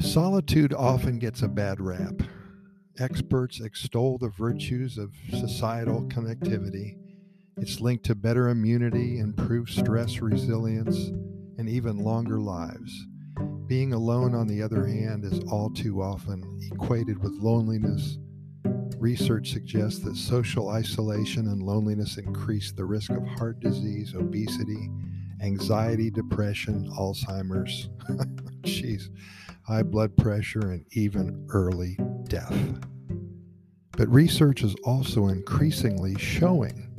Solitude often gets a bad rap. Experts extol the virtues of societal connectivity. It's linked to better immunity, improved stress resilience, and even longer lives. Being alone, on the other hand, is all too often equated with loneliness. Research suggests that social isolation and loneliness increase the risk of heart disease, obesity, anxiety, depression, Alzheimer's. Jeez high blood pressure, and even early death. But research is also increasingly showing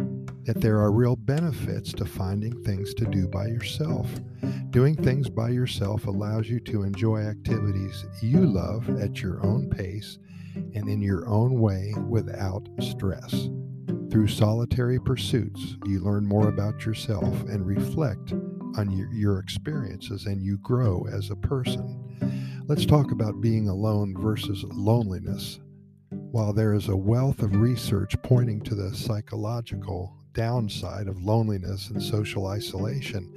that there are real benefits to finding things to do by yourself. Doing things by yourself allows you to enjoy activities you love at your own pace and in your own way without stress. Through solitary pursuits, you learn more about yourself and reflect on your, your experiences, and you grow as a person. Let's talk about being alone versus loneliness. While there is a wealth of research pointing to the psychological downside of loneliness and social isolation,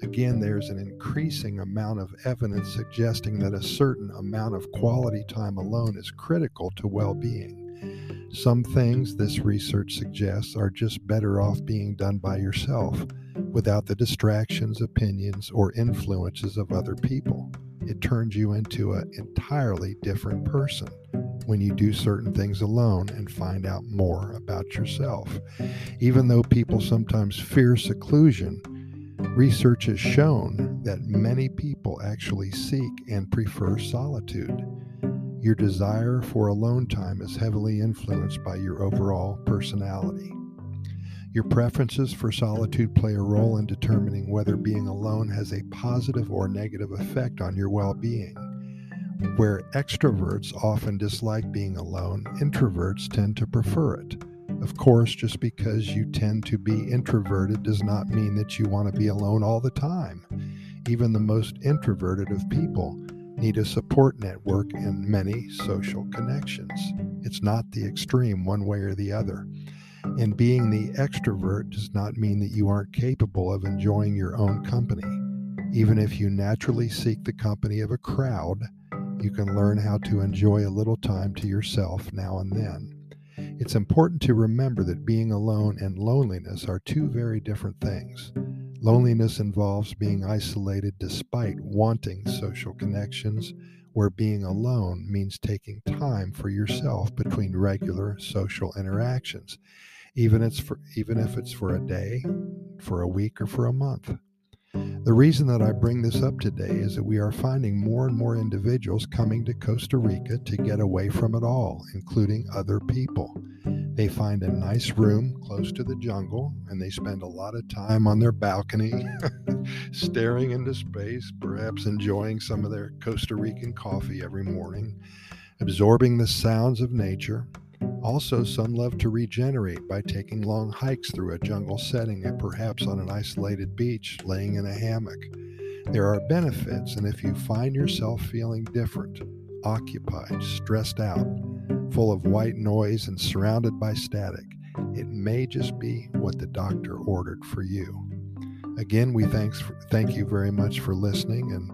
again, there's an increasing amount of evidence suggesting that a certain amount of quality time alone is critical to well being. Some things, this research suggests, are just better off being done by yourself without the distractions, opinions, or influences of other people it turns you into an entirely different person when you do certain things alone and find out more about yourself. Even though people sometimes fear seclusion, research has shown that many people actually seek and prefer solitude. Your desire for alone time is heavily influenced by your overall personality. Your preferences for solitude play a role in determining whether being alone has a positive or negative effect on your well being. Where extroverts often dislike being alone, introverts tend to prefer it. Of course, just because you tend to be introverted does not mean that you want to be alone all the time. Even the most introverted of people need a support network and many social connections. It's not the extreme one way or the other. And being the extrovert does not mean that you aren't capable of enjoying your own company. Even if you naturally seek the company of a crowd, you can learn how to enjoy a little time to yourself now and then. It's important to remember that being alone and loneliness are two very different things. Loneliness involves being isolated despite wanting social connections, where being mm-hmm. alone means taking time for yourself between regular social interactions even it's for even if it's for a day, for a week, or for a month. The reason that I bring this up today is that we are finding more and more individuals coming to Costa Rica to get away from it all, including other people. They find a nice room close to the jungle and they spend a lot of time on their balcony, staring into space, perhaps enjoying some of their Costa Rican coffee every morning, absorbing the sounds of nature, also, some love to regenerate by taking long hikes through a jungle setting and perhaps on an isolated beach, laying in a hammock. There are benefits, and if you find yourself feeling different, occupied, stressed out, full of white noise, and surrounded by static, it may just be what the doctor ordered for you. Again, we thanks for, thank you very much for listening and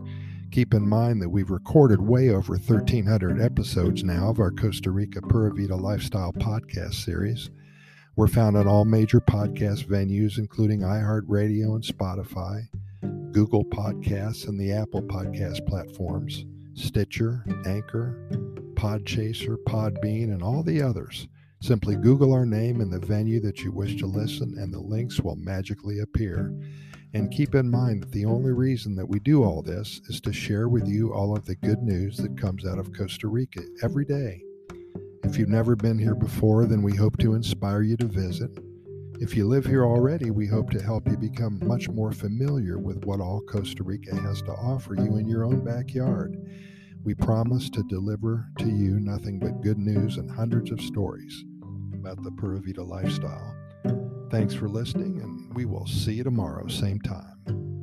Keep in mind that we've recorded way over 1,300 episodes now of our Costa Rica Pura Vida Lifestyle podcast series. We're found on all major podcast venues, including iHeartRadio and Spotify, Google Podcasts, and the Apple Podcast platforms, Stitcher, Anchor, Podchaser, Podbean, and all the others. Simply Google our name and the venue that you wish to listen, and the links will magically appear. And keep in mind that the only reason that we do all this is to share with you all of the good news that comes out of Costa Rica every day. If you've never been here before, then we hope to inspire you to visit. If you live here already, we hope to help you become much more familiar with what all Costa Rica has to offer you in your own backyard. We promise to deliver to you nothing but good news and hundreds of stories about the Pura Vida lifestyle. Thanks for listening, and we will see you tomorrow, same time.